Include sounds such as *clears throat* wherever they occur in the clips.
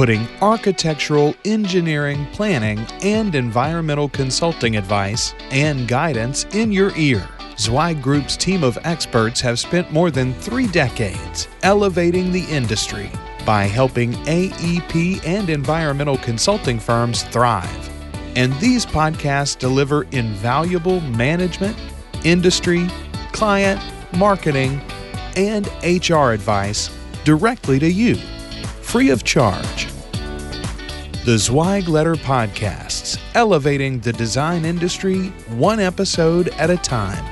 putting architectural, engineering, planning, and environmental consulting advice and guidance in your ear. Zweig Group's team of experts have spent more than three decades elevating the industry by helping AEP and environmental consulting firms thrive. And these podcasts deliver invaluable management, industry, client, marketing, and HR advice directly to you, free of charge. The Zweig Letter Podcasts, elevating the design industry one episode at a time.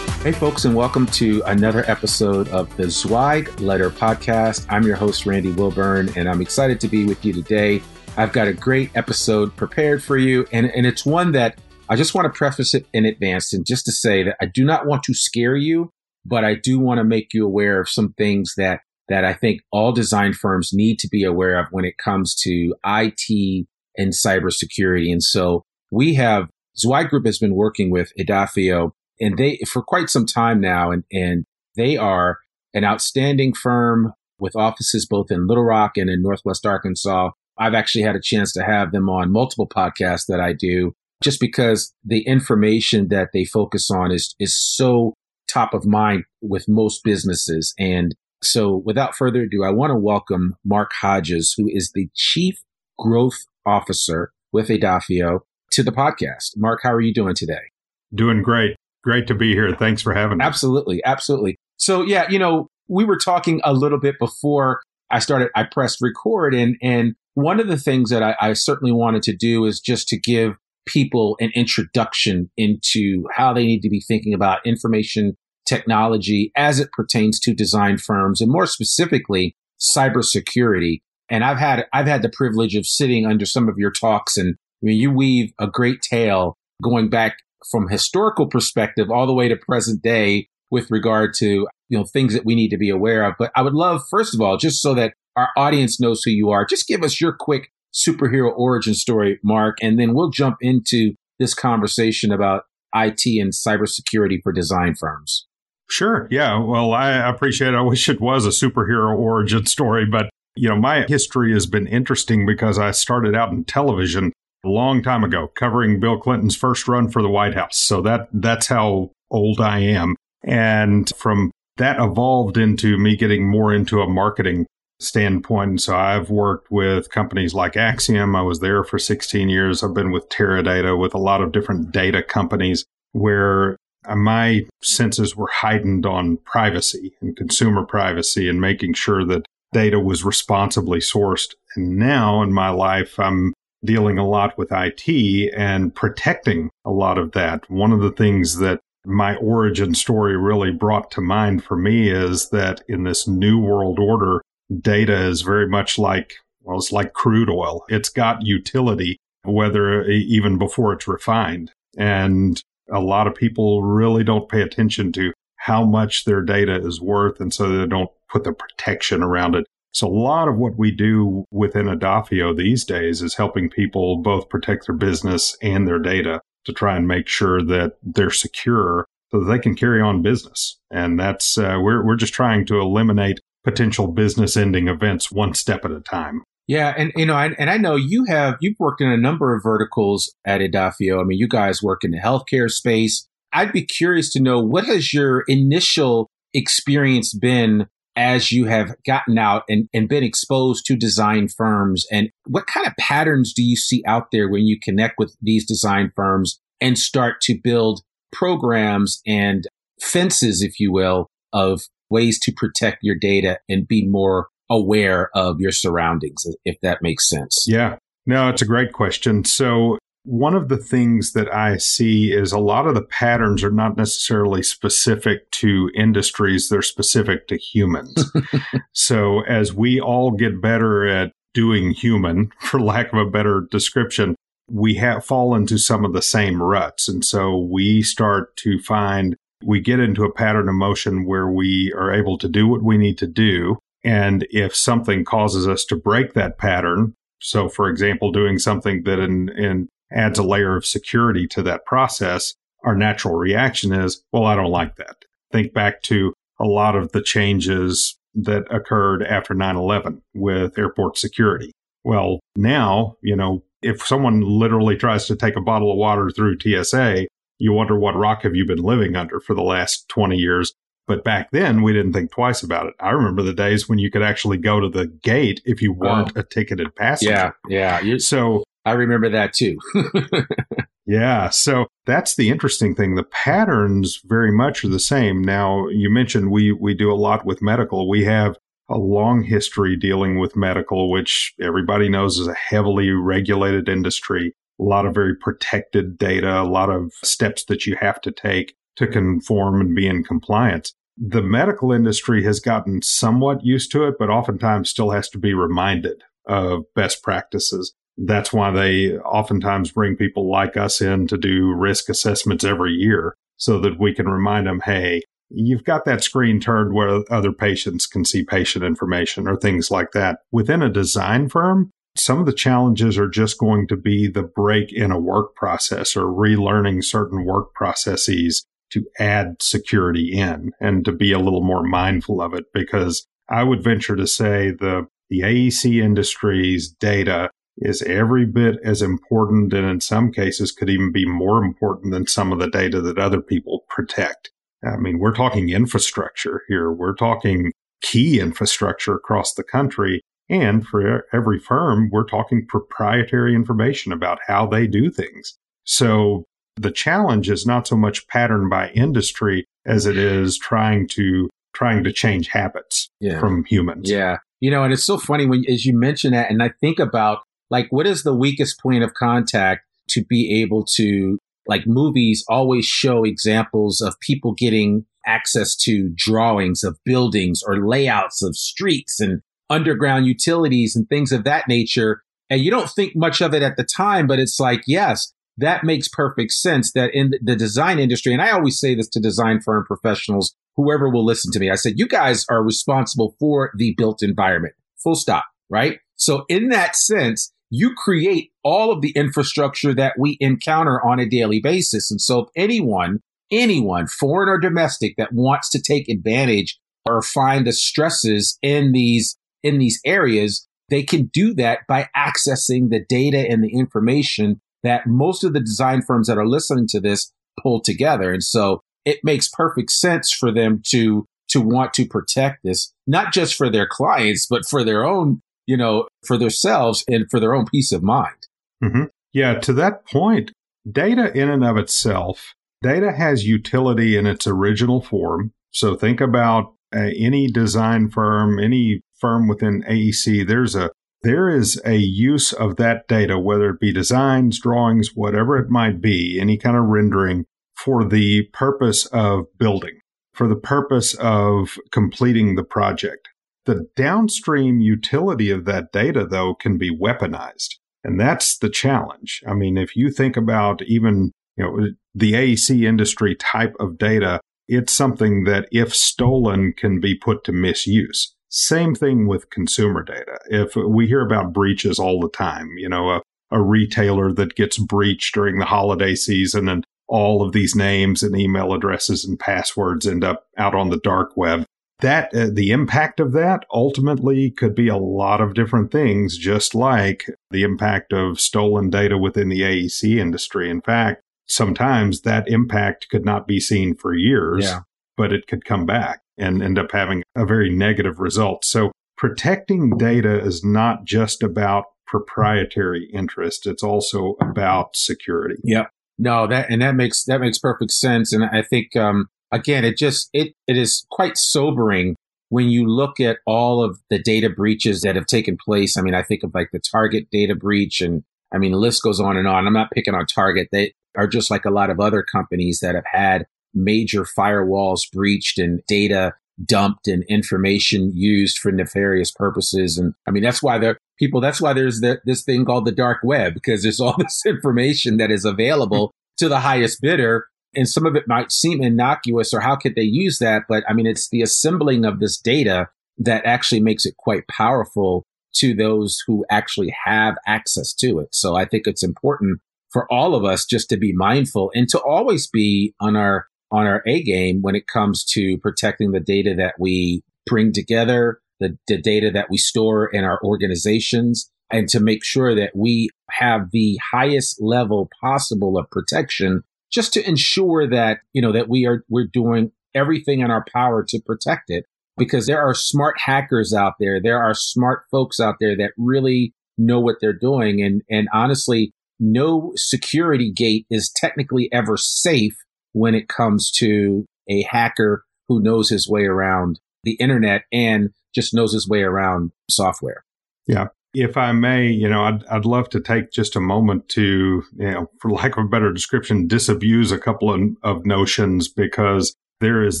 Hey, folks, and welcome to another episode of the Zweig Letter Podcast. I'm your host, Randy Wilburn, and I'm excited to be with you today. I've got a great episode prepared for you, and, and it's one that I just want to preface it in advance and just to say that I do not want to scare you but I do want to make you aware of some things that that I think all design firms need to be aware of when it comes to IT and cybersecurity. And so we have Zweig Group has been working with Edafio and they for quite some time now, and and they are an outstanding firm with offices both in Little Rock and in Northwest Arkansas. I've actually had a chance to have them on multiple podcasts that I do just because the information that they focus on is is so top of mind with most businesses. And so without further ado, I want to welcome Mark Hodges, who is the Chief Growth Officer with Edafio to the podcast. Mark, how are you doing today? Doing great. Great to be here. Thanks for having me. Absolutely. Absolutely. So yeah, you know, we were talking a little bit before I started, I pressed record and, and one of the things that I, I certainly wanted to do is just to give people an introduction into how they need to be thinking about information technology as it pertains to design firms and more specifically cybersecurity. And I've had I've had the privilege of sitting under some of your talks and I mean you weave a great tale going back from historical perspective all the way to present day with regard to you know things that we need to be aware of. But I would love first of all just so that our audience knows who you are, just give us your quick superhero origin story, Mark, and then we'll jump into this conversation about IT and cybersecurity for design firms. Sure. Yeah. Well, I appreciate it. I wish it was a superhero origin *laughs* story, but you know, my history has been interesting because I started out in television a long time ago covering Bill Clinton's first run for the White House. So that that's how old I am. And from that evolved into me getting more into a marketing standpoint. And so I've worked with companies like Acxiom. I was there for 16 years. I've been with Teradata, with a lot of different data companies where Uh, my senses were heightened on privacy and consumer privacy and making sure that data was responsibly sourced. And now in my life, I'm dealing a lot with IT and protecting a lot of that. One of the things that my origin story really brought to mind for me is that in this new world order, data is very much like, well, it's like crude oil. It's got utility, whether uh, even before it's refined. And a lot of people really don't pay attention to how much their data is worth. And so they don't put the protection around it. So a lot of what we do within Edafio these days is helping people both protect their business and their data to try and make sure that they're secure so that they can carry on business. And that's, uh, we're, we're just trying to eliminate potential business ending events one step at a time. Yeah, and you know, and, I know you have you've worked in a number of verticals at Edafio. I mean, you guys work in the healthcare space. I'd be curious to know what has your initial experience been as you have gotten out and, and been exposed to design firms and what kind of patterns do you see out there when you connect with these design firms and start to build programs and fences, if you will, of ways to protect your data and be more aware of your surroundings, if that makes sense. Yeah. No, it's a great question. So, one of the things that I see is a lot of the patterns are not necessarily specific to industries, they're specific to humans. *laughs* so, as we all get better at doing human, *laughs* for lack of a better description, we have fall into some of the same ruts. And so we start to find we get into a pattern of motion where we are able to do what we need to do. And if something causes us to break that pattern, so for example, doing something that in, in adds a layer of security to that process, our natural reaction is, well, I don't like that. Think back to a lot of the changes that occurred after 9 11 with airport security. Well, now, you know, if someone literally tries to take a bottle of water through TSA, you wonder what rock have you been living under for the last 20 years. But back then, we didn't think twice about it. I remember the days when you could actually go to the gate if you oh. weren't oh. a ticketed passenger. Yeah, yeah. so I remember that too. *laughs* yeah, so that's the interesting thing. The patterns very much are the same. Now, you mentioned we we do a lot with medical. We have a long history dealing with medical, which everybody knows is a heavily regulated industry a lot of very protected data, a lot of steps that you have to take to conform and be in compliance. The medical industry has gotten somewhat used to it, but oftentimes still has to be reminded of best practices. That's why they oftentimes bring people like us in to do risk assessments every year so that we can remind them, hey, you've got that screen turned where other patients can see patient information or things like that. Within a design firm, some of the challenges are just going to be the break in a work process or relearning certain work processes to add security in and to be a little more mindful of it because I would venture to say the the AEC industry's data is every bit as important and in some cases could even be more important than some of the data that other people protect. I mean, we're talking infrastructure here. We're talking key infrastructure across the country and for every firm, we're talking proprietary information about how they do things. So the challenge is not so much pattern by industry as it is trying to trying to change habits yeah. from humans. Yeah. You know, and it's so funny when as you mention that and I think about like what is the weakest point of contact to be able to like movies always show examples of people getting access to drawings of buildings or layouts of streets and underground utilities and things of that nature. And you don't think much of it at the time, but it's like, yes, that makes perfect sense that in the design industry, and I always say this to design firm professionals, whoever will listen to me, I said, you guys are responsible for the built environment. Full stop. Right. So in that sense, you create all of the infrastructure that we encounter on a daily basis. And so if anyone, anyone, foreign or domestic that wants to take advantage or find the stresses in these in these areas, they can do that by accessing the data and the information that most of the design firms that are listening to this pull together. And so it makes perfect sense for them to to want to protect this, not just for their clients, but for their own, you know, for themselves and for their own peace of mind. Mm-hmm. Yeah, to that point, data in and of itself, data has utility in its original form. So think about uh, any design firm, any firm within AEC, there's a there is a use of that data, whether it be designs, drawings, whatever it might be, any kind of rendering for the purpose of building, for the purpose of completing the project. The downstream utility of that data, though, can be weaponized. And that's the challenge. I mean, if you think about even, you know, the AEC industry type of data, it's something that if stolen can be put to misuse. Same thing with consumer data. If we hear about breaches all the time, you know, a, a retailer that gets breached during the holiday season and all of these names and email addresses and passwords end up out on the dark web. That uh, the impact of that ultimately could be a lot of different things, just like the impact of stolen data within the AEC industry. In fact, sometimes that impact could not be seen for years, yeah. but it could come back. And end up having a very negative result. So protecting data is not just about proprietary interest. It's also about security. Yep. No, that and that makes that makes perfect sense. And I think um, again, it just it it is quite sobering when you look at all of the data breaches that have taken place. I mean, I think of like the Target data breach, and I mean the list goes on and on. I'm not picking on Target; they are just like a lot of other companies that have had major firewalls breached and data dumped and information used for nefarious purposes. And I mean, that's why the people, that's why there's the, this thing called the dark web, because there's all *laughs* this information that is available to the highest bidder. And some of it might seem innocuous or how could they use that? But I mean, it's the assembling of this data that actually makes it quite powerful to those who actually have access to it. So I think it's important for all of us just to be mindful and to always be on our on our A game when it comes to protecting the data that we bring together, the, the data that we store in our organizations, and to make sure that we have the highest level possible of protection just to ensure that, you know, that we are, we're doing everything in our power to protect it because there are smart hackers out there. There are smart folks out there that really know what they're doing. And, and honestly, no security gate is technically ever safe when it comes to a hacker who knows his way around the internet and just knows his way around software. Yeah. If I may, you know, I'd, I'd love to take just a moment to, you know, for lack of a better description, disabuse a couple of, of notions because there is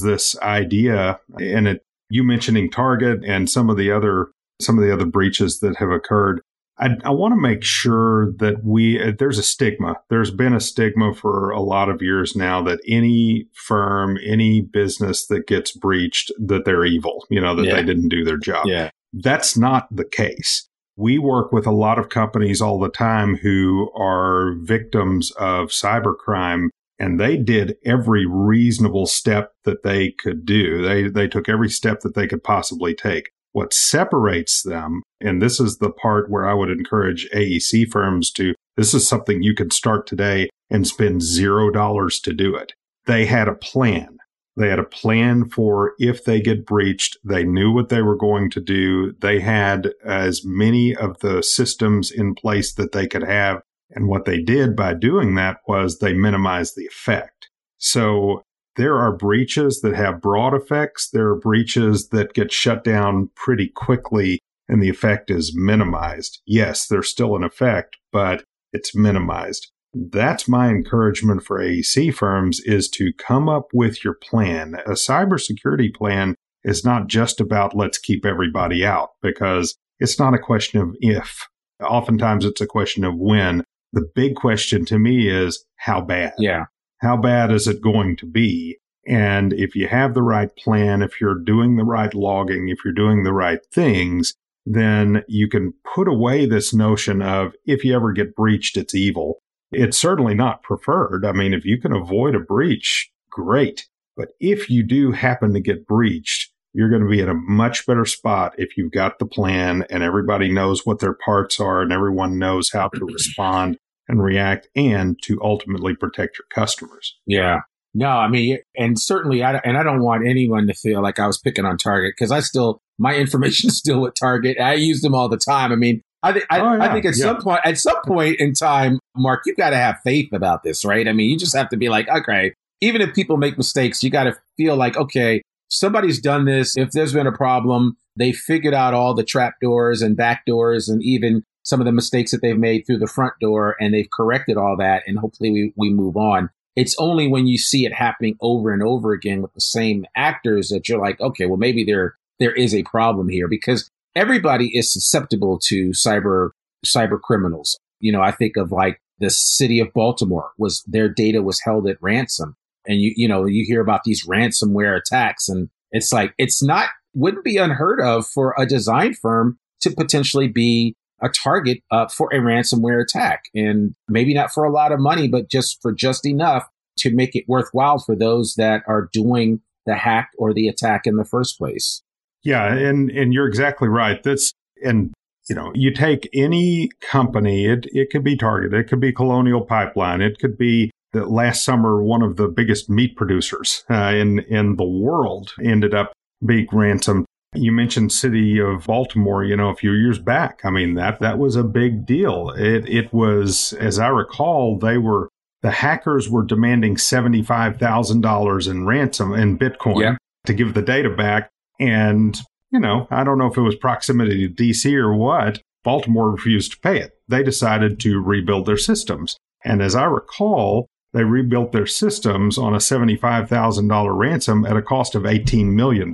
this idea and it, you mentioning Target and some of the other, some of the other breaches that have occurred I, I want to make sure that we, uh, there's a stigma. There's been a stigma for a lot of years now that any firm, any business that gets breached, that they're evil, you know, that yeah. they didn't do their job. Yeah. That's not the case. We work with a lot of companies all the time who are victims of cybercrime and they did every reasonable step that they could do. They, they took every step that they could possibly take. What separates them, and this is the part where I would encourage AEC firms to, this is something you could start today and spend zero dollars to do it. They had a plan. They had a plan for if they get breached, they knew what they were going to do. They had as many of the systems in place that they could have. And what they did by doing that was they minimized the effect. So there are breaches that have broad effects. There are breaches that get shut down pretty quickly and the effect is minimized. Yes, there's still an effect, but it's minimized. That's my encouragement for AEC firms is to come up with your plan. A cybersecurity plan is not just about let's keep everybody out because it's not a question of if. Oftentimes it's a question of when. The big question to me is how bad? Yeah how bad is it going to be? And if you have the right plan, if you're doing the right logging, if you're doing the right things, then you can put away this notion of if you ever get breached, it's evil. It's certainly not preferred. I mean, if you can avoid a breach, great. But if you do happen to get breached, you're going to be in a much better spot if you've got the plan and everybody knows what their parts are and everyone knows how to *clears throat* respond and react and to ultimately protect your customers. Yeah. No, I mean, and certainly, I, and I don't want anyone to feel like I was picking on Target because I still, my *laughs* information is still with Target. I use them all the time. I mean, I, th- I, oh, yeah. I think at yeah. some point, at some point in time, Mark, you've got to have faith about this, right? I mean, you just have to be like, okay, even if people make mistakes, you got to feel like, okay, somebody's done this. If there's been a problem, they figured out all the trap doors and back doors and even some of the mistakes that they've made through the front door and they've corrected all that and hopefully we, we move on. It's only when you see it happening over and over again with the same actors that you're like, okay, well, maybe there, there is a problem here because everybody is susceptible to cyber, cyber criminals. You know, I think of like the city of Baltimore was their data was held at ransom. And you, you know, you hear about these ransomware attacks and it's like, it's not, wouldn't be unheard of for a design firm to potentially be a target uh, for a ransomware attack. And maybe not for a lot of money, but just for just enough to make it worthwhile for those that are doing the hack or the attack in the first place. Yeah, and and you're exactly right. That's and you know, you take any company, it it could be Target, it could be Colonial Pipeline, it could be that last summer one of the biggest meat producers uh, in in the world ended up being ransomed. You mentioned city of Baltimore, you know, a few years back. I mean, that that was a big deal. It it was, as I recall, they were the hackers were demanding $75,000 in ransom in Bitcoin yeah. to give the data back. And, you know, I don't know if it was proximity to DC or what. Baltimore refused to pay it. They decided to rebuild their systems. And as I recall, they rebuilt their systems on a $75,000 ransom at a cost of $18 million.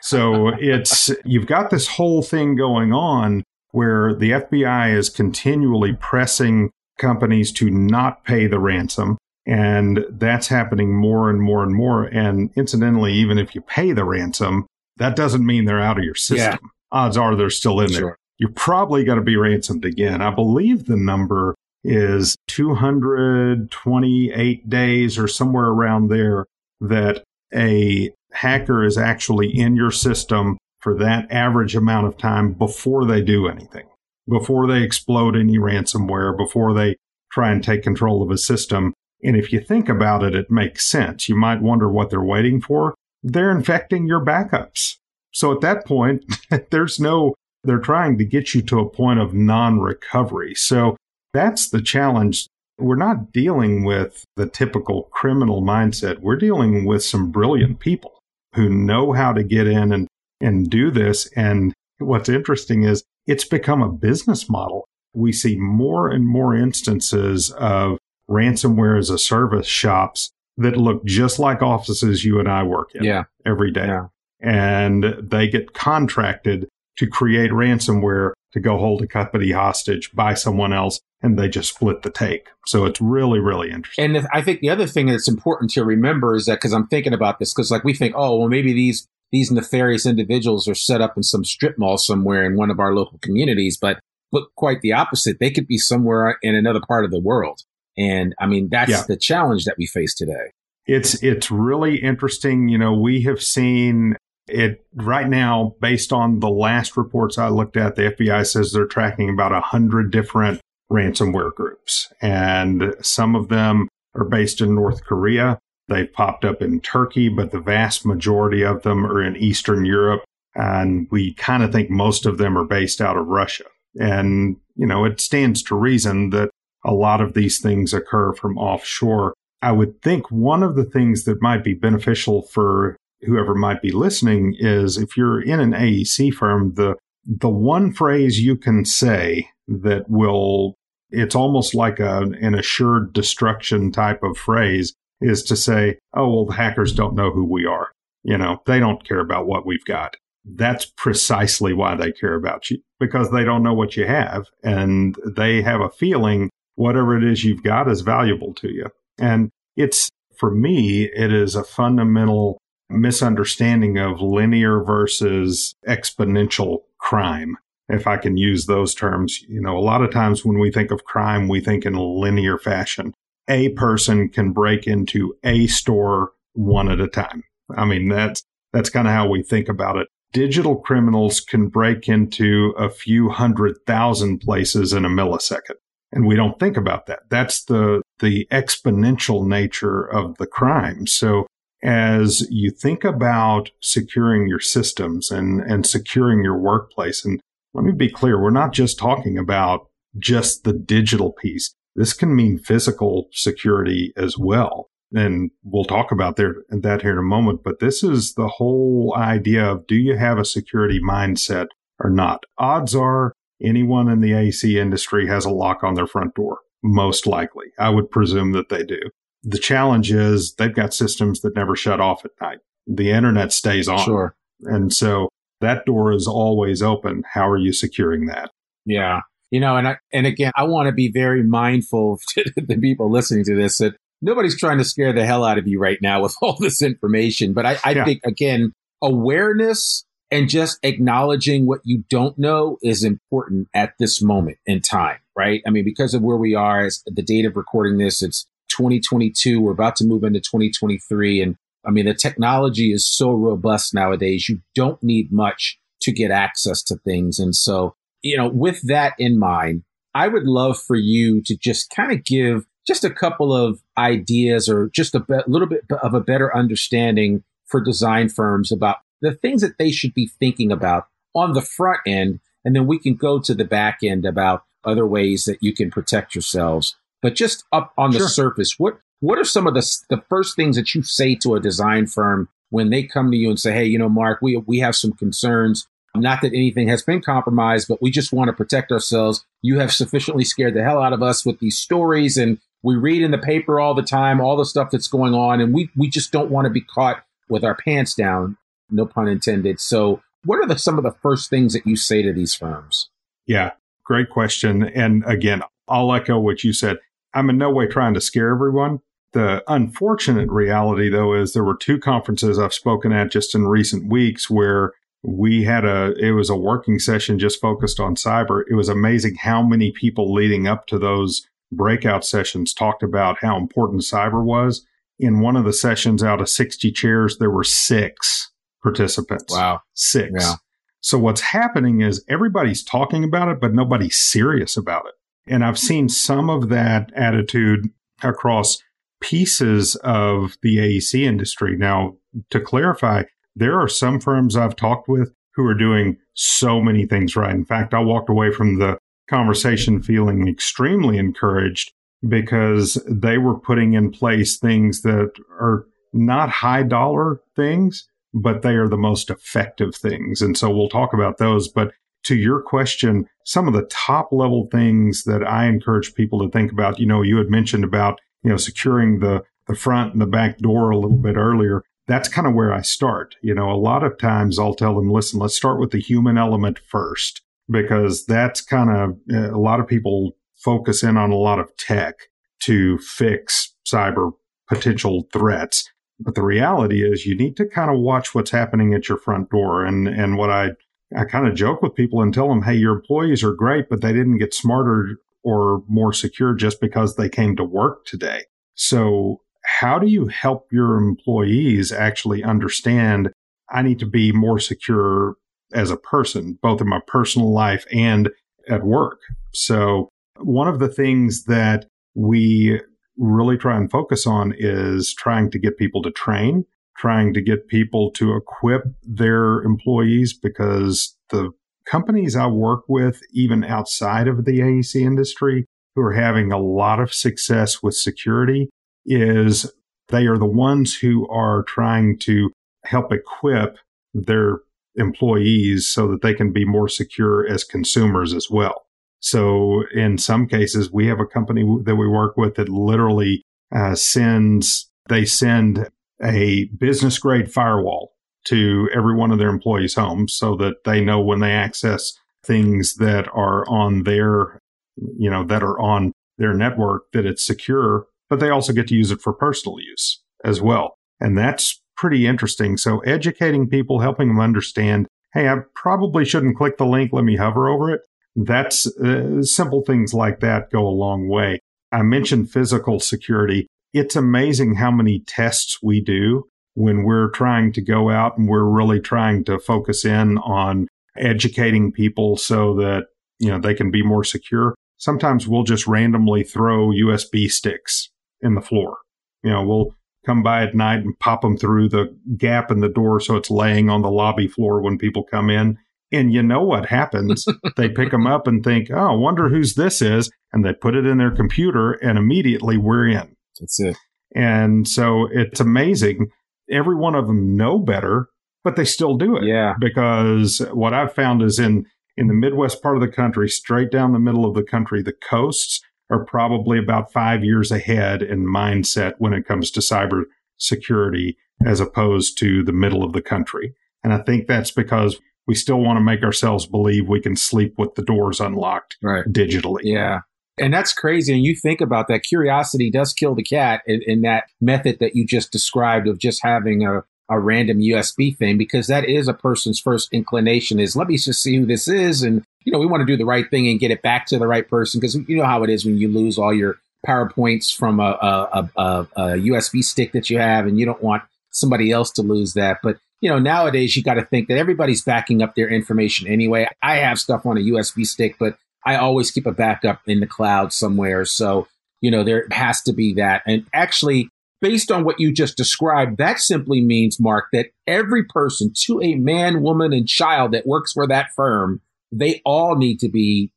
So *laughs* it's, you've got this whole thing going on where the FBI is continually pressing companies to not pay the ransom. And that's happening more and more and more. And incidentally, even if you pay the ransom, that doesn't mean they're out of your system. Yeah. Odds are they're still in sure. there. You're probably going to be ransomed again. I believe the number is 228 days or somewhere around there that a hacker is actually in your system for that average amount of time before they do anything before they explode any ransomware, before they try and take control of a system. And if you think about it, it makes sense. You might wonder what they're waiting for. They're infecting your backups. So at that point, *laughs* there's no, they're trying to get you to a point of non recovery. So that's the challenge. We're not dealing with the typical criminal mindset. We're dealing with some brilliant people who know how to get in and, and do this. And what's interesting is it's become a business model. We see more and more instances of ransomware as a service shops that look just like offices you and I work in yeah. every day. Yeah. And they get contracted to create ransomware to go hold a company hostage by someone else and they just split the take. So it's really, really interesting. And I think the other thing that's important to remember is that because I'm thinking about this, because like we think, oh, well, maybe these these nefarious individuals are set up in some strip mall somewhere in one of our local communities, but but quite the opposite. They could be somewhere in another part of the world. And I mean, that's yeah. the challenge that we face today. It's it's really interesting. You know, we have seen it right now based on the last reports I looked at. The FBI says they're tracking about a hundred different ransomware groups, and some of them are based in North Korea. They've popped up in Turkey, but the vast majority of them are in Eastern Europe. And we kind of think most of them are based out of Russia. And, you know, it stands to reason that a lot of these things occur from offshore. I would think one of the things that might be beneficial for whoever might be listening is if you're in an AEC firm, the the one phrase you can say that will it's almost like a, an assured destruction type of phrase is to say, oh, well, the hackers don't know who we are. You know, they don't care about what we've got. That's precisely why they care about you because they don't know what you have and they have a feeling whatever it is you've got is valuable to you. And it's, for me, it is a fundamental misunderstanding of linear versus exponential crime. If I can use those terms, you know, a lot of times when we think of crime, we think in a linear fashion a person can break into a store one at a time. I mean, that's, that's kind of how we think about it. Digital criminals can break into a few hundred thousand places in a millisecond. And we don't think about that. That's the, the exponential nature of the crime. So as you think about securing your systems and, and securing your workplace, and let me be clear, we're not just talking about just the digital piece. This can mean physical security as well. And we'll talk about there, that here in a moment. But this is the whole idea of do you have a security mindset or not? Odds are anyone in the AC industry has a lock on their front door. Most likely. I would presume that they do. The challenge is they've got systems that never shut off at night. The internet stays on. Sure. And so that door is always open. How are you securing that? Yeah you know, and I, and again, I want to be very mindful *laughs* to the people listening to this that nobody's trying to scare the hell out of you right now with *laughs* all this information. But I, I yeah. think again, awareness and just acknowledging what you don't know is important at this moment in time, right? I mean, because of where we are as the date of recording this, it's 2022. We're about to move into 2023. And I mean, the technology is so robust nowadays. You don't need much to get access to things. And so you know, with that in mind, I would love for you to just kind of give just a couple of ideas or just a be- little bit of a better understanding for design firms about the things that they should be thinking about on the front end. And then we can go to the back end about other ways that you can protect yourselves. But just up on the surface, what what are some of the the first things that you say to a design firm when they come to you and say, "Hey, you know, Mark, we we have some concerns. Not that anything has been compromised, but we just want to protect ourselves. You have sufficiently scared the hell out of us with these stories, and we read in the paper all the time all the stuff that's going on, and we we just don't want to be caught with our pants down. No pun intended. So, what are the, some of the first things that you say to these firms? Yeah, great question. And again, I'll echo what you said. I'm in no way trying to scare everyone. The unfortunate reality, though, is there were two conferences I've spoken at just in recent weeks where we had a, it was a working session just focused on cyber. It was amazing how many people leading up to those breakout sessions talked about how important cyber was. In one of the sessions out of 60 chairs, there were six participants. Wow. Six. Yeah. So what's happening is everybody's talking about it, but nobody's serious about it. And I've seen some of that attitude across pieces of the AEC industry. Now, to clarify, there are some firms I've talked with who are doing so many things right. In fact, I walked away from the conversation feeling extremely encouraged because they were putting in place things that are not high dollar things, but they are the most effective things. And so we'll talk about those. But to your question, some of the top level things that I encourage people to think about, you know, you had mentioned about, you know, securing the, the front and the back door a little bit earlier. That's kind of where I start. You know, a lot of times I'll tell them, listen, let's start with the human element first, because that's kind of eh, a lot of people focus in on a lot of tech to fix cyber potential threats. But the reality is you need to kind of watch what's happening at your front door. And, and what I I kind of joke with people and tell them, hey, your employees are great, but they didn't get smarter or more secure just because they came to work today. So, how do you help your employees actually understand I need to be more secure as a person, both in my personal life and at work? So, one of the things that we really try and focus on is trying to get people to train trying to get people to equip their employees because the companies I work with, even outside of the AEC industry, who are having a lot of success with security, is they are the ones who are trying to help equip their employees so that they can be more secure as consumers as well. So in some cases, we have a company that we work with that literally uh, sends, they send a business grade firewall to every one of their employees' homes so that they know when they access things that are on their, you know, that are on their network that it's secure, but they also get to use it for personal use as well. And that's pretty interesting. So educating people, helping them understand, hey, I probably shouldn't click the link. Let me hover over it. That's uh, simple things like that go a long way. I mentioned physical security it's amazing how many tests we do when we're trying to go out and we're really trying to focus in on educating people so that, you know, they can be more secure. Sometimes we'll just randomly throw USB sticks in the floor. You know, we'll come by at night and pop them through the gap in the door so it's laying on the lobby floor when people come in. And you know what happens? *laughs* they pick them up and think, oh, I wonder whose this is. And they put it in their computer and immediately we're in. That's it. And so it's amazing. Every one of them know better, but they still do it. Yeah. Because what I've found is in in the Midwest part of the country, straight down the middle of the country, the coasts are probably about five years ahead in mindset when it comes to cyber security as opposed to the middle of the country. And I think that's because we still want to make ourselves believe we can sleep with the doors unlocked right. digitally. Yeah. And that's crazy. And you think about that curiosity does kill the cat in, in that method that you just described of just having a, a random USB thing, because that is a person's first inclination is let me just see who this is. And, you know, we want to do the right thing and get it back to the right person because you know how it is when you lose all your PowerPoints from a, a, a, a USB stick that you have and you don't want somebody else to lose that. But you know, nowadays you got to think that everybody's backing up their information anyway. I have stuff on a USB stick, but I always keep a backup in the cloud somewhere. So, you know, there has to be that. And actually, based on what you just described, that simply means, Mark, that every person to a man, woman, and child that works for that firm, they all need to be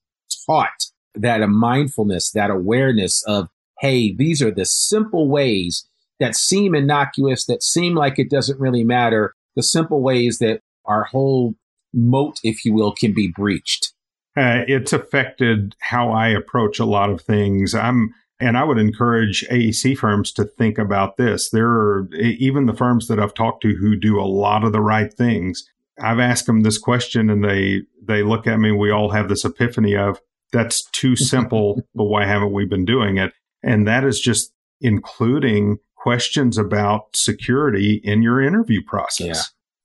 taught that a mindfulness, that awareness of, hey, these are the simple ways that seem innocuous, that seem like it doesn't really matter, the simple ways that our whole moat, if you will, can be breached. Uh, it's affected how I approach a lot of things. I'm, and I would encourage AEC firms to think about this. There are even the firms that I've talked to who do a lot of the right things. I've asked them this question and they, they look at me. We all have this epiphany of that's too *laughs* simple, but why haven't we been doing it? And that is just including questions about security in your interview process.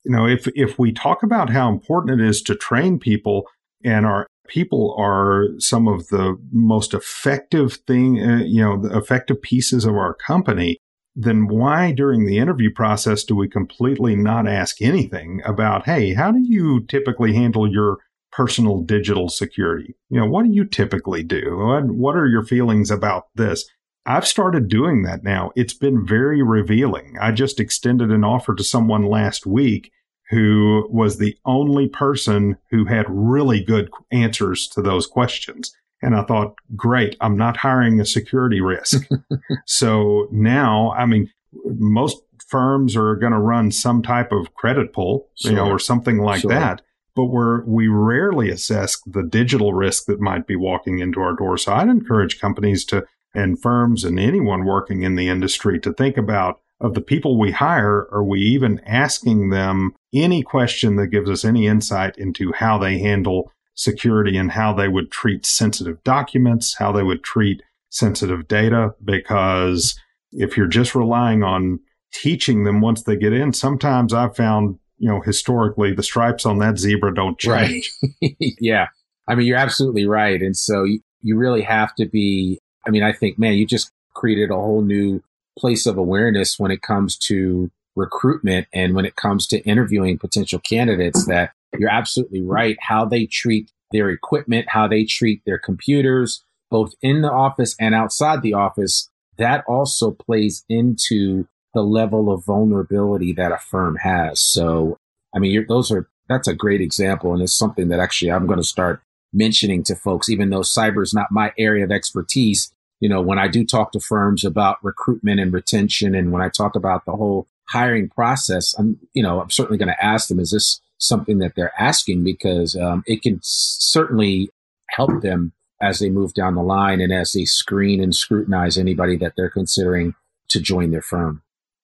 Yeah. You know, if if we talk about how important it is to train people and our people are some of the most effective thing, uh, you know, the effective pieces of our company, then why during the interview process do we completely not ask anything about, hey, how do you typically handle your personal digital security? You know, what do you typically do? What, what are your feelings about this? I've started doing that now. It's been very revealing. I just extended an offer to someone last week who was the only person who had really good answers to those questions. And I thought, great, I'm not hiring a security risk. *laughs* so now, I mean, most firms are going to run some type of credit pull, sure. you know, or something like sure. that. But we're, we rarely assess the digital risk that might be walking into our door. So I'd encourage companies to and firms and anyone working in the industry to think about of the people we hire, are we even asking them any question that gives us any insight into how they handle security and how they would treat sensitive documents, how they would treat sensitive data? Because if you're just relying on teaching them once they get in, sometimes I've found, you know, historically the stripes on that zebra don't change. Right. *laughs* yeah. I mean, you're absolutely right. And so you, you really have to be I mean, I think, man, you just created a whole new place of awareness when it comes to recruitment and when it comes to interviewing potential candidates that you're absolutely right. How they treat their equipment, how they treat their computers, both in the office and outside the office, that also plays into the level of vulnerability that a firm has. So, I mean, those are, that's a great example. And it's something that actually I'm going to start mentioning to folks, even though cyber is not my area of expertise you know, when I do talk to firms about recruitment and retention, and when I talk about the whole hiring process, I'm, you know, I'm certainly going to ask them, is this something that they're asking? Because um, it can certainly help them as they move down the line and as they screen and scrutinize anybody that they're considering to join their firm.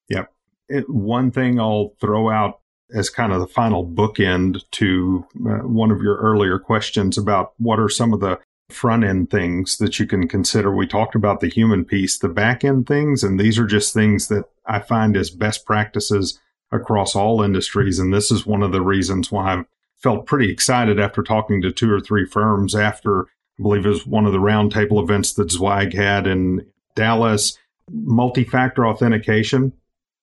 Yep. It, one thing I'll throw out as kind of the final bookend to uh, one of your earlier questions about what are some of the front end things that you can consider. We talked about the human piece, the back end things, and these are just things that I find as best practices across all industries. And this is one of the reasons why I've felt pretty excited after talking to two or three firms after, I believe it was one of the roundtable events that Zweig had in Dallas, multi-factor authentication,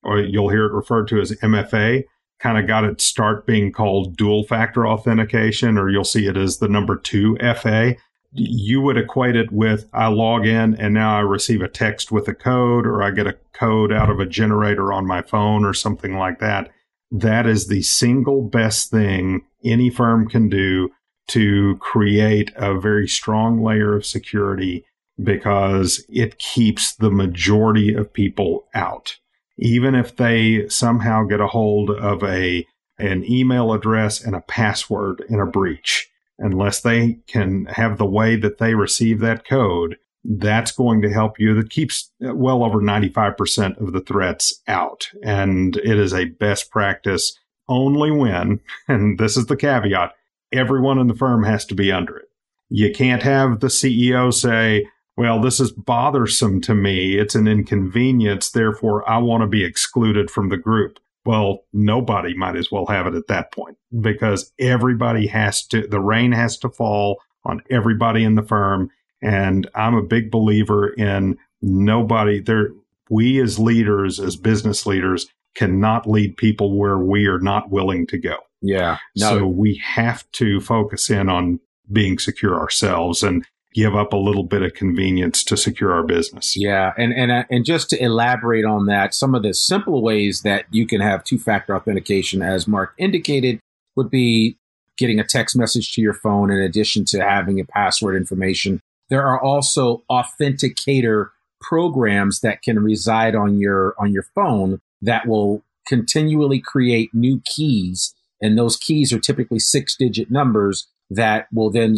or you'll hear it referred to as MFA, kind of got its start being called dual factor authentication, or you'll see it as the number two FA you would equate it with I log in and now I receive a text with a code or I get a code out of a generator on my phone or something like that. That is the single best thing any firm can do to create a very strong layer of security because it keeps the majority of people out. Even if they somehow get a hold of a an email address and a password in a breach, unless they can have the way that they receive that code, that's going to help you. That keeps uh, well over 95% of the threats out. And it is a best practice only when, *laughs* and this is the caveat, everyone in the firm has to be under it. You can't have the CEO say, well, this is bothersome to me. It's an inconvenience. Therefore, I want to be excluded from the group. Well, nobody might as well have it at that point because everybody has to, the rain has to fall on everybody in the firm. And I'm a big believer in nobody there. We as leaders, as business leaders, cannot lead people where we are not willing to go. Yeah. No. So we have to focus in on being secure ourselves. And, give up a little bit of convenience to secure our business. Yeah, and and uh, and just to elaborate on that, some of the simple ways that you can have two-factor authentication, as Mark indicated, would be getting a text message to your phone in addition to having a password information. There are also authenticator programs that can reside on your on your phone that will continually create new keys and those keys are typically six digit numbers that will then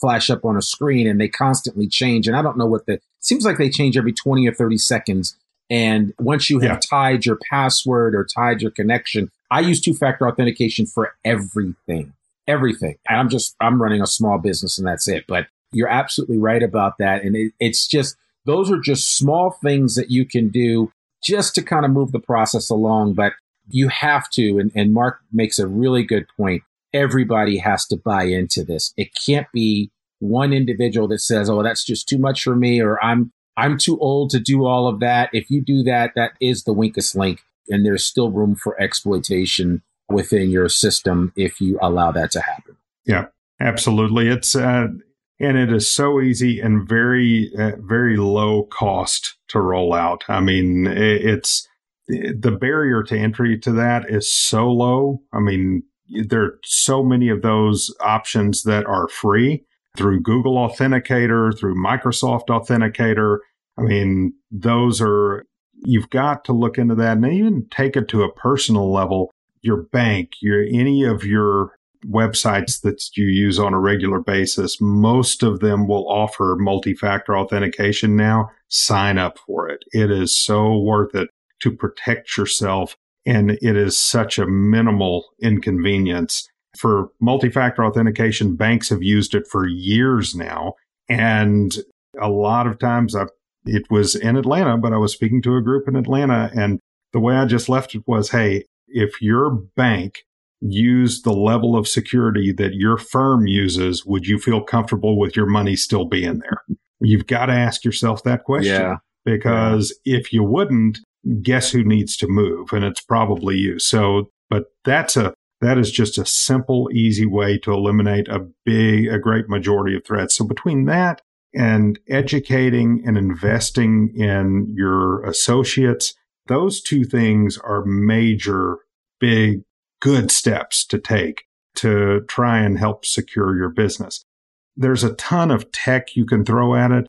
flash up on a screen and they constantly change. And I don't know what the, seems like they change every 20 or 30 seconds. And once you have yeah. tied your password or tied your connection, I use two factor authentication for everything, everything. And I'm just, I'm running a small business and that's it. But you're absolutely right about that. And it, it's just, those are just small things that you can do just to kind of move the process along. But you have to, and, and Mark makes a really good point everybody has to buy into this. It can't be one individual that says, "Oh, that's just too much for me," or "I'm I'm too old to do all of that." If you do that, that is the weakest link, and there's still room for exploitation within your system if you allow that to happen. Yeah, absolutely. It's uh, and it is so easy and very uh, very low cost to roll out. I mean, it's the barrier to entry to that is so low. I mean, there are so many of those options that are free through Google Authenticator, through Microsoft Authenticator. I mean, those are, you've got to look into that and even take it to a personal level. Your bank, your, any of your websites that you use on a regular basis, most of them will offer multi-factor authentication now. Sign up for it. It is so worth it to protect yourself and it is such a minimal inconvenience. For multi factor authentication, banks have used it for years now. And a lot of times I've, it was in Atlanta, but I was speaking to a group in Atlanta. And the way I just left it was hey, if your bank used the level of security that your firm uses, would you feel comfortable with your money still being there? You've got to ask yourself that question. Yeah. Because yeah. if you wouldn't, guess who needs to move? And it's probably you. So, but that's a, that is just a simple, easy way to eliminate a big, a great majority of threats. So between that and educating and investing in your associates, those two things are major, big, good steps to take to try and help secure your business. There's a ton of tech you can throw at it.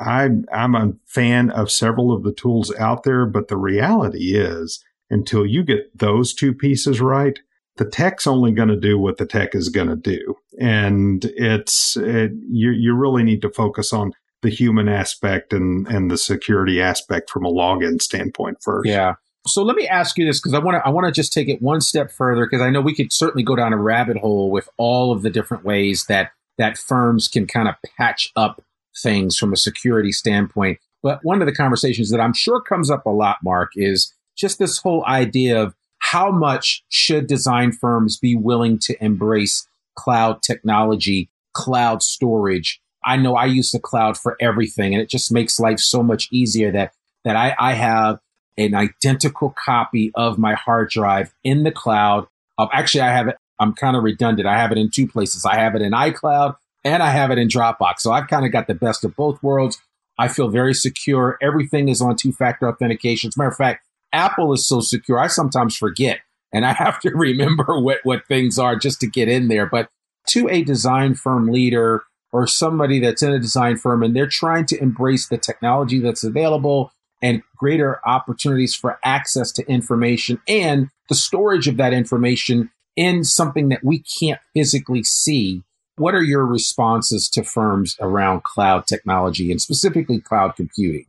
I, I'm a fan of several of the tools out there, but the reality is until you get those two pieces right, the tech's only going to do what the tech is going to do. And it's, it, you, you really need to focus on the human aspect and, and the security aspect from a login standpoint first. Yeah. So let me ask you this because I want to I want to just take it one step further because I know we could certainly go down a rabbit hole with all of the different ways that that firms can kind of patch up things from a security standpoint. But one of the conversations that I'm sure comes up a lot, Mark, is just this whole idea of how much should design firms be willing to embrace cloud technology, cloud storage. I know I use the cloud for everything and it just makes life so much easier that, that I, I have an identical copy of my hard drive in the cloud. Uh, actually, I have it. I'm kind of redundant. I have it in two places. I have it in iCloud and I have it in Dropbox. So I've kind of got the best of both worlds. I feel very secure. Everything is on two factor authentication. As a matter of fact, Apple is so secure, I sometimes forget and I *laughs* have to remember what, what things are just to get in there. But to a design firm leader or somebody that's in a design firm and they're trying to embrace the technology that's available and greater opportunities for access to information and the storage of that information in something that we can't physically see what are your responses to firms around cloud technology and specifically cloud computing?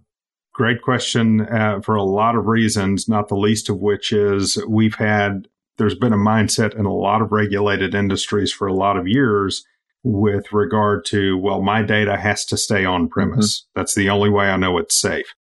Great question uh, for a lot of reasons, not the least of which is we've had, there's been a mindset in a lot of regulated industries for a lot of years with regard to, well, my data has to stay on premise. Mm-hmm. That's the only way I know it's safe.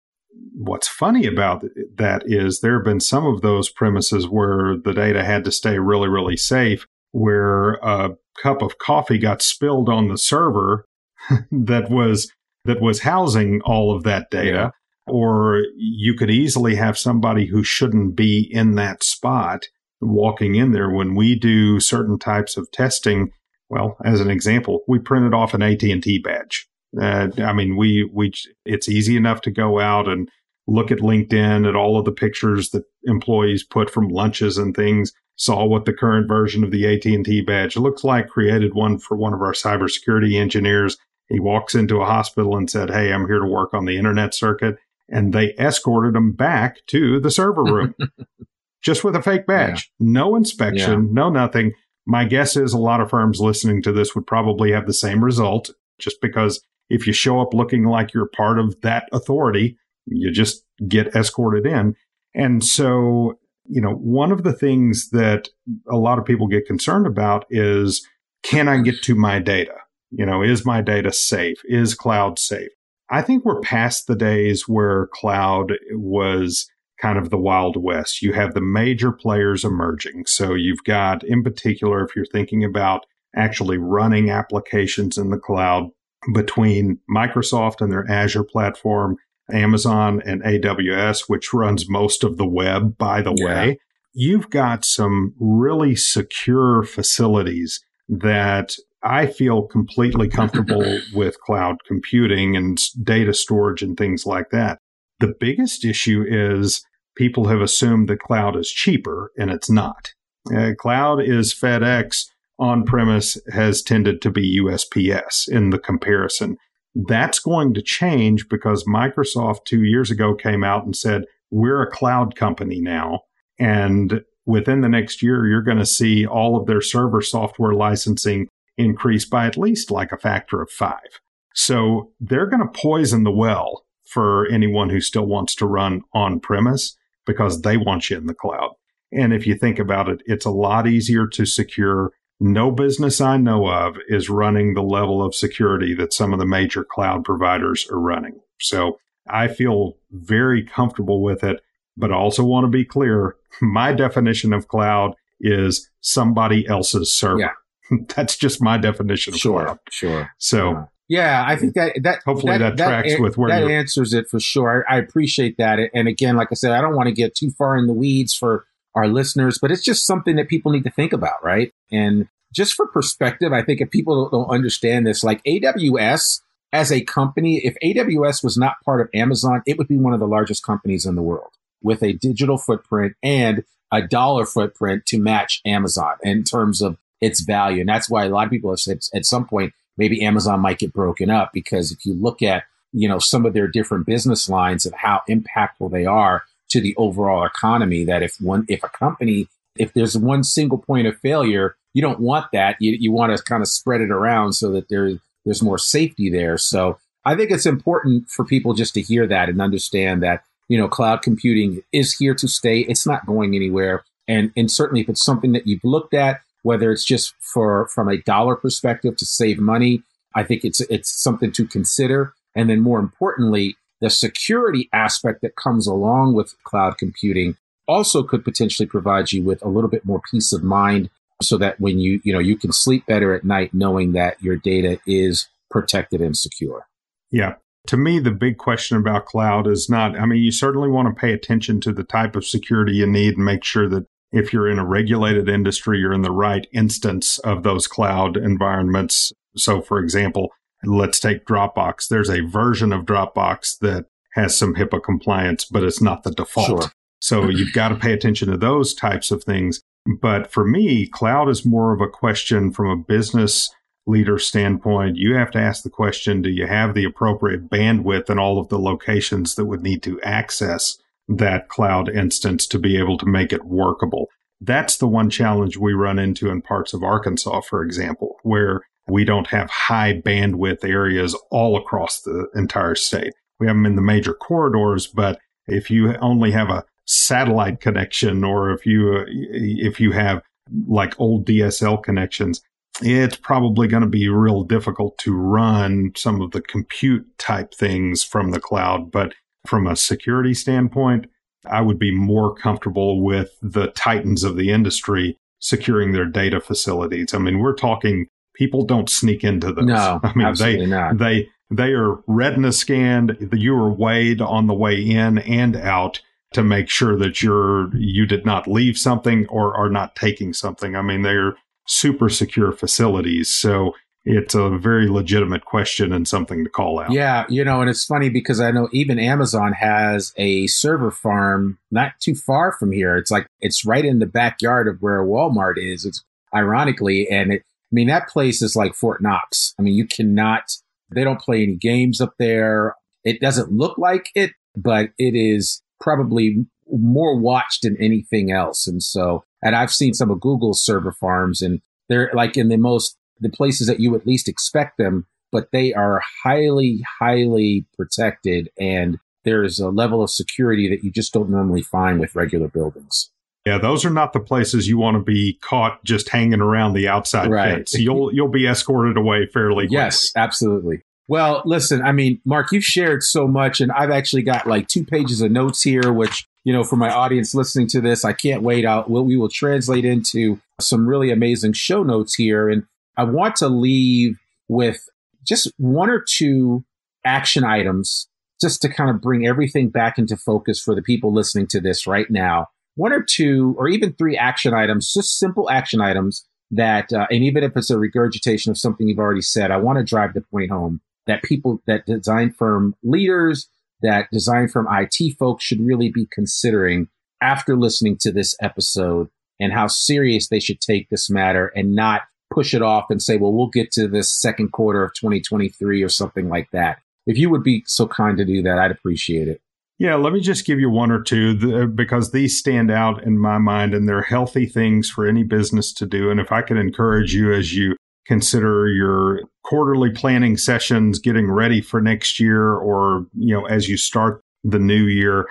What's funny about that is there have been some of those premises where the data had to stay really, really safe, where a cup of coffee got spilled on the server *laughs* that was that was housing all of that data yeah. or you could easily have somebody who shouldn't be in that spot walking in there when we do certain types of testing well as an example we printed off an AT&T badge Uh, I mean, we we it's easy enough to go out and look at LinkedIn at all of the pictures that employees put from lunches and things. Saw what the current version of the AT and T badge looks like. Created one for one of our cybersecurity engineers. He walks into a hospital and said, "Hey, I'm here to work on the internet circuit," and they escorted him back to the server room. *laughs* just with a fake badge. Yeah. No inspection, yeah. no nothing. My guess is a lot of firms listening to this would probably have the same result just because if you show up looking like you're part of that authority, you just get escorted in. And so, you know, one of the things that a lot of people get concerned about is can I get to my data? You know, is my data safe? Is cloud safe? I think we're past the days where cloud was kind of the Wild West. You have the major players emerging. So you've got, in particular, if you're thinking about actually running applications in the cloud between Microsoft and their Azure platform, Amazon and AWS, which runs most of the web, by the yeah. way, you've got some really secure facilities that I feel completely comfortable *laughs* with cloud computing and data storage and things like that. The biggest issue is people have assumed that cloud is cheaper, and it's not. Uh, cloud is FedEx. On premise has tended to be USPS in the comparison. That's going to change because Microsoft two years ago came out and said, we're a cloud company now. And within the next year, you're going to see all of their server software licensing increase by at least like a factor of five. So they're going to poison the well for anyone who still wants to run on premise because they want you in the cloud. And if you think about it, it's a lot easier to secure. No business I know of is running the level of security that some of the major cloud providers are running. So I feel very comfortable with it, but I also want to be clear. *laughs* My definition of cloud is somebody else's server. Yeah. *laughs* That's just my definition of sure, cloud. Sure. So yeah, I think that that hopefully that, that tracks that, with where that answers it for sure. I, I appreciate that, and again, like I said, I don't want to get too far in the weeds for our listeners, but it's just something that people need to think about, right? And just for perspective, I think if people don't understand this, like AWS as a company, if AWS was not part of Amazon, it would be one of the largest companies in the world with a digital footprint and a dollar footprint to match Amazon in terms of its value. And that's why a lot of people have said at some point, maybe Amazon might get broken up because if you look at, you know, some of their different business lines of how impactful they are to the overall economy, that if one, if a company, if there's one single point of failure, you don't want that. You, you want to kind of spread it around so that there, there's more safety there. So I think it's important for people just to hear that and understand that, you know, cloud computing is here to stay. It's not going anywhere. And, and certainly if it's something that you've looked at, whether it's just for from a dollar perspective to save money. I think it's it's something to consider. And then more importantly, the security aspect that comes along with cloud computing also could potentially provide you with a little bit more peace of mind so that when you you know you can sleep better at night knowing that your data is protected and secure. Yeah. To me, the big question about cloud is not, I mean, you certainly want to pay attention to the type of security you need and make sure that if you're in a regulated industry, you're in the right instance of those cloud environments. So, for example, let's take Dropbox. There's a version of Dropbox that has some HIPAA compliance, but it's not the default. Sure. So *laughs* you've got to pay attention to those types of things. But for me, cloud is more of a question from a business leader standpoint. You have to ask the question, do you have the appropriate bandwidth in all of the locations that would need to access that cloud instance to be able to make it workable. That's the one challenge we run into in parts of Arkansas, for example, where we don't have high bandwidth areas all across the entire state. We have them in the major corridors, but if you only have a satellite connection or if you if you have like old DSL connections, it's probably going to be real difficult to run some of the compute type things from the cloud. But from a security standpoint, I would be more comfortable with the titans of the industry securing their data facilities. I mean, we're talking people don't sneak into those. No, *laughs* I mean, absolutely they, not. They they are retina scanned. You are weighed on the way in and out to make sure that you're you did not leave something or are not taking something. I mean, they're super secure facilities. So it's a very legitimate question and something to call out. Yeah, you know, and it's funny because I know even Amazon has a server farm not too far from here. It's like it's right in the backyard of where Walmart is. It's ironically, and it, I mean that place is like Fort Knox. I mean, you cannot. They don't play any games up there. It doesn't look like it, but it is probably more watched than anything else. And so, and I've seen some of Google's server farms, and they're like in the most the places that you at least expect them, but they are highly, highly protected. And there's a level of security that you just don't normally find with regular buildings. Yeah, those are not the places you want to be caught just hanging around the outside right. fence. You'll you'll be escorted away fairly quickly. Yes, absolutely. Well, listen, I mean, Mark, you've shared so much, and I've actually got like two pages of notes here, which you know, for my audience listening to this, I can't wait out. What we will translate into some really amazing show notes here, and I want to leave with just one or two action items just to kind of bring everything back into focus for the people listening to this right now. One or two, or even three action items, just simple action items that, uh, and even if it's a regurgitation of something you've already said, I want to drive the point home that people, that design firm leaders, that design firm IT folks should really be considering after listening to this episode and how serious they should take this matter and not push it off and say, well, we'll get to this second quarter of 2023 or something like that. If you would be so kind to do that, I'd appreciate it. Yeah, let me just give you one or two because these stand out in my mind and they're healthy things for any business to do. And if I could encourage you as you consider your quarterly planning sessions, getting ready for next year, or, you know, as you start the new year,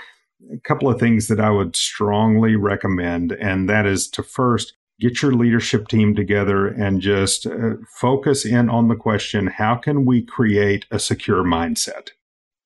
a couple of things that I would strongly recommend. And that is to first get your leadership team together and just uh, focus in on the question how can we create a secure mindset?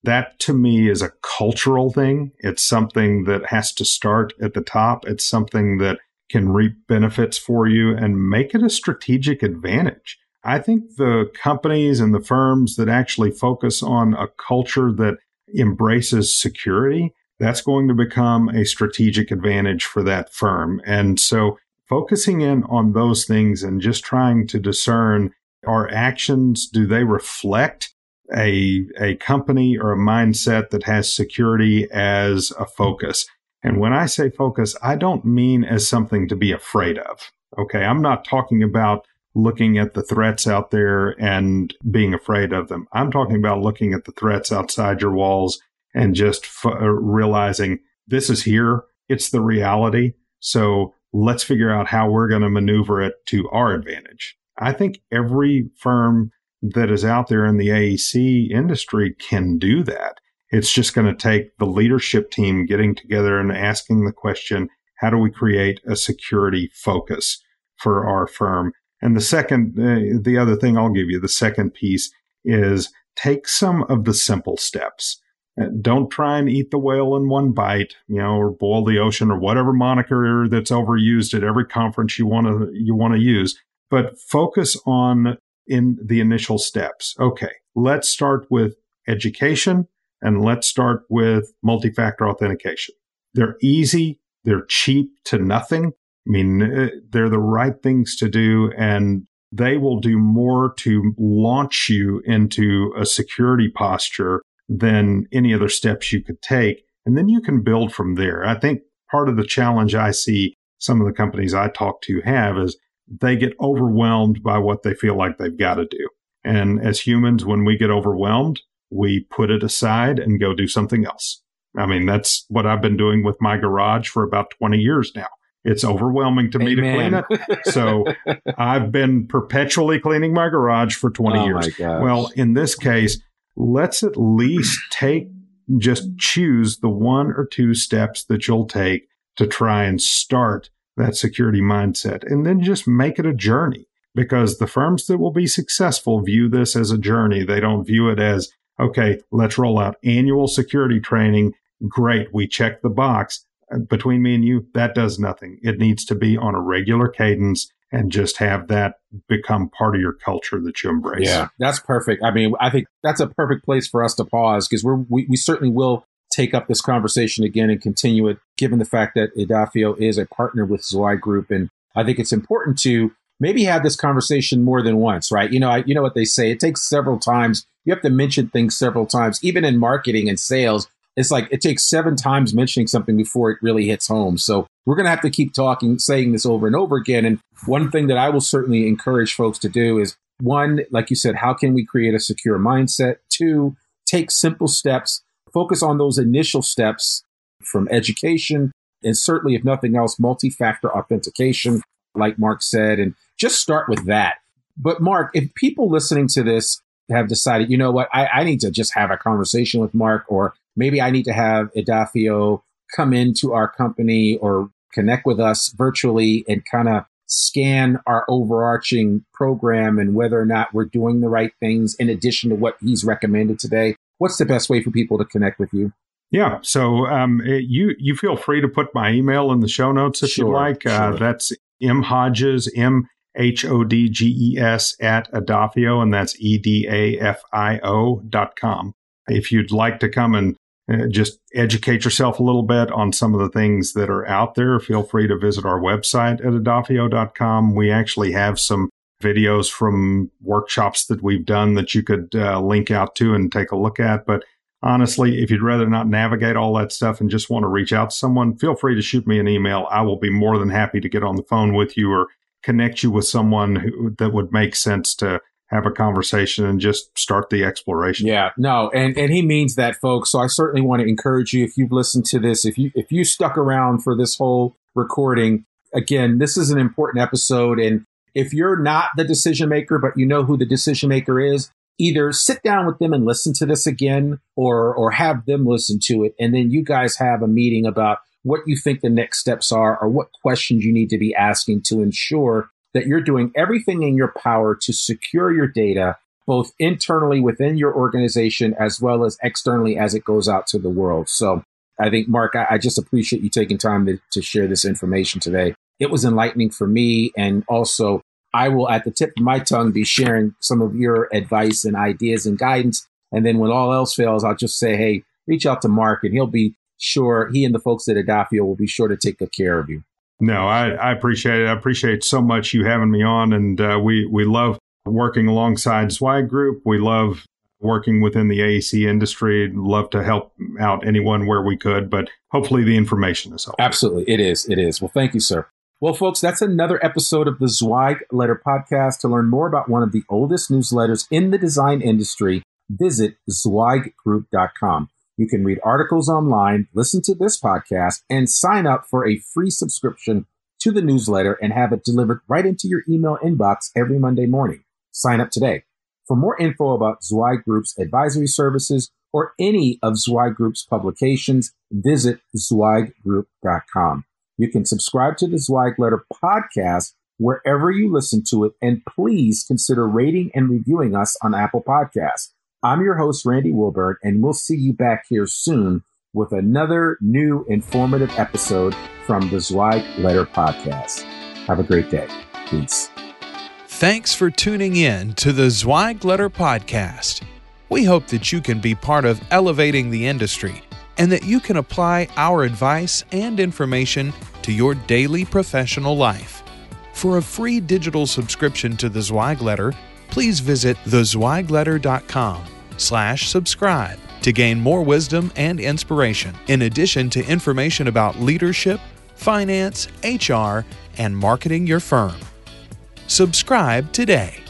That to me is a cultural thing. It's something that has to start at the top. It's something that can reap benefits for you and make it a strategic advantage. I think the companies and the firms that actually focus on a culture that embraces security, that's going to become a strategic advantage for that firm. And so focusing in on those things and just trying to discern our actions, do they reflect a, a company or a mindset that has security as a focus? And when I say focus, I don't mean as something to be afraid of. Okay. I'm not talking about looking at the threats out there and being afraid of them. I'm talking about looking at the threats outside your walls and just f- uh, realizing this is here. It's the reality. So let's figure out how we're going to maneuver it to our advantage. I think every firm that is out there in the AEC industry can do that. It's just going to take the leadership team getting together and asking the question, how do we create a security focus for our firm? And the second, uh, the other thing I'll give you, the second piece is take some of the simple steps. Uh, don't try and eat the whale in one bite, you know, or boil the ocean or whatever moniker that's overused at every conference you want to you want to use, but focus on in the initial steps. Okay, let's start with education and let's start with multi-factor authentication. They're easy, they're cheap to nothing. I mean, uh, they're the right things to do and they will do more to launch you into a security posture than any other steps you could take. And then you can build from there. I think part of the challenge I see some of the companies I talk to have is they get overwhelmed by what they feel like they've got to do. And as humans, when we get overwhelmed, we put it aside and go do something else. I mean, that's what I've been doing with my garage for about 20 years now. It's overwhelming to me to clean it. So *laughs* I've been perpetually cleaning my garage for 20 oh years. Well, in this case, let's at least take, just choose the one or two steps that you'll take to try and start that security mindset and then just make it a journey because the firms that will be successful view this as a journey. They don't view it as, okay, let's roll out annual security training. Great. We check the box. Between me and you, that does nothing. It needs to be on a regular cadence and just have that become part of your culture that you embrace. Yeah, that's perfect. I mean, I think that's a perfect place for us to pause because we're we, we certainly will take up this conversation again and continue it, given the fact that Edafio is a partner with Zweig Group, and I think it's important to maybe have this conversation more than once, right? You know, I, you know what they say. It takes several times. You have to mention things several times, even in marketing and sales. It's like it takes seven times mentioning something before it really hits home. So we're going to have to keep talking, saying this over and over again. And one thing that I will certainly encourage folks to do is one, like you said, how can we create a secure mindset? Two, take simple steps, focus on those initial steps from education and certainly, if nothing else, multi factor authentication, like Mark said, and just start with that. But, Mark, if people listening to this have decided, you know what, I, I need to just have a conversation with Mark, or maybe I need to have Edafio come into our company or connect with us virtually and kind of scan our overarching program and whether or not we're doing the right things in addition to what he's recommended today. What's the best way for people to connect with you? Yeah, so um, eh, you you feel free to put my email in the show notes if sure, you like. Uh, sure. Uh, that's m hodges m h o d g e s at Edafio, and that's e d a f i o dot com. If you'd like to come and just educate yourself a little bit on some of the things that are out there, feel free to visit our website at Edafio.com. We actually have some videos from workshops that we've done that you could uh, link out to and take a look at. But honestly, if you'd rather not navigate all that stuff and just want to reach out to someone, feel free to shoot me an email. I will be more than happy to get on the phone with you or connect you with someone who, that would make sense to have a conversation and just start the exploration. Yeah, no, and and he means that, folks. So I certainly want to encourage you if you've listened to this, if you if you stuck around for this whole recording, again, this is an important episode, and if you're not the decision maker, but you know who the decision maker is, either sit down with them and listen to this again or or have them listen to it and then you guys have a meeting about what you think the next steps are or what questions you need to be asking to ensure that you're doing everything in your power to secure your data both internally within your organization as well as externally as it goes out to the world so i think mark i, I just appreciate you taking time to, to share this information today it was enlightening for me and also I will, at the tip of my tongue, be sharing some of your advice and ideas and guidance. And then when all else fails, I'll just say, hey, reach out to Mark and he'll be sure, he and the folks at Edafio will be sure to take good care of you. No, I, I appreciate it. I appreciate so much you having me on. And uh, we, we love working alongside Zweig Group. We love working within the AEC industry. Love to help out anyone where we could, but hopefully the information is helpful. Absolutely. It is. It is. Well, thank you, sir. Well, folks, that's another episode of the Zweig Letter Podcast. To learn more about one of the oldest newsletters in the design industry, visit zweiggroup.com. You can read articles online, listen to this podcast, and sign up for a free subscription to the newsletter and have it delivered right into your email inbox every Monday morning. Sign up today. For more info about Zweig Group's advisory services or any of Zweig Group's publications, visit zweiggroup.com. You can subscribe to the Zweig Letter podcast wherever you listen to it, and please consider rating and reviewing us on Apple Podcasts. I'm your host, Randy Wilburn, and we'll see you back here soon with another new informative episode from the Zweig Letter podcast. Have a great day. Peace. Thanks for tuning in to the Zweig Letter podcast. We hope that you can be part of elevating the industry and that you can apply our advice and information to your daily professional life. For a free digital subscription to the Zweig Letter, please visit thezweigletter.com slash subscribe to gain more wisdom and inspiration, in addition to information about leadership, finance, HR, and marketing your firm. Subscribe today.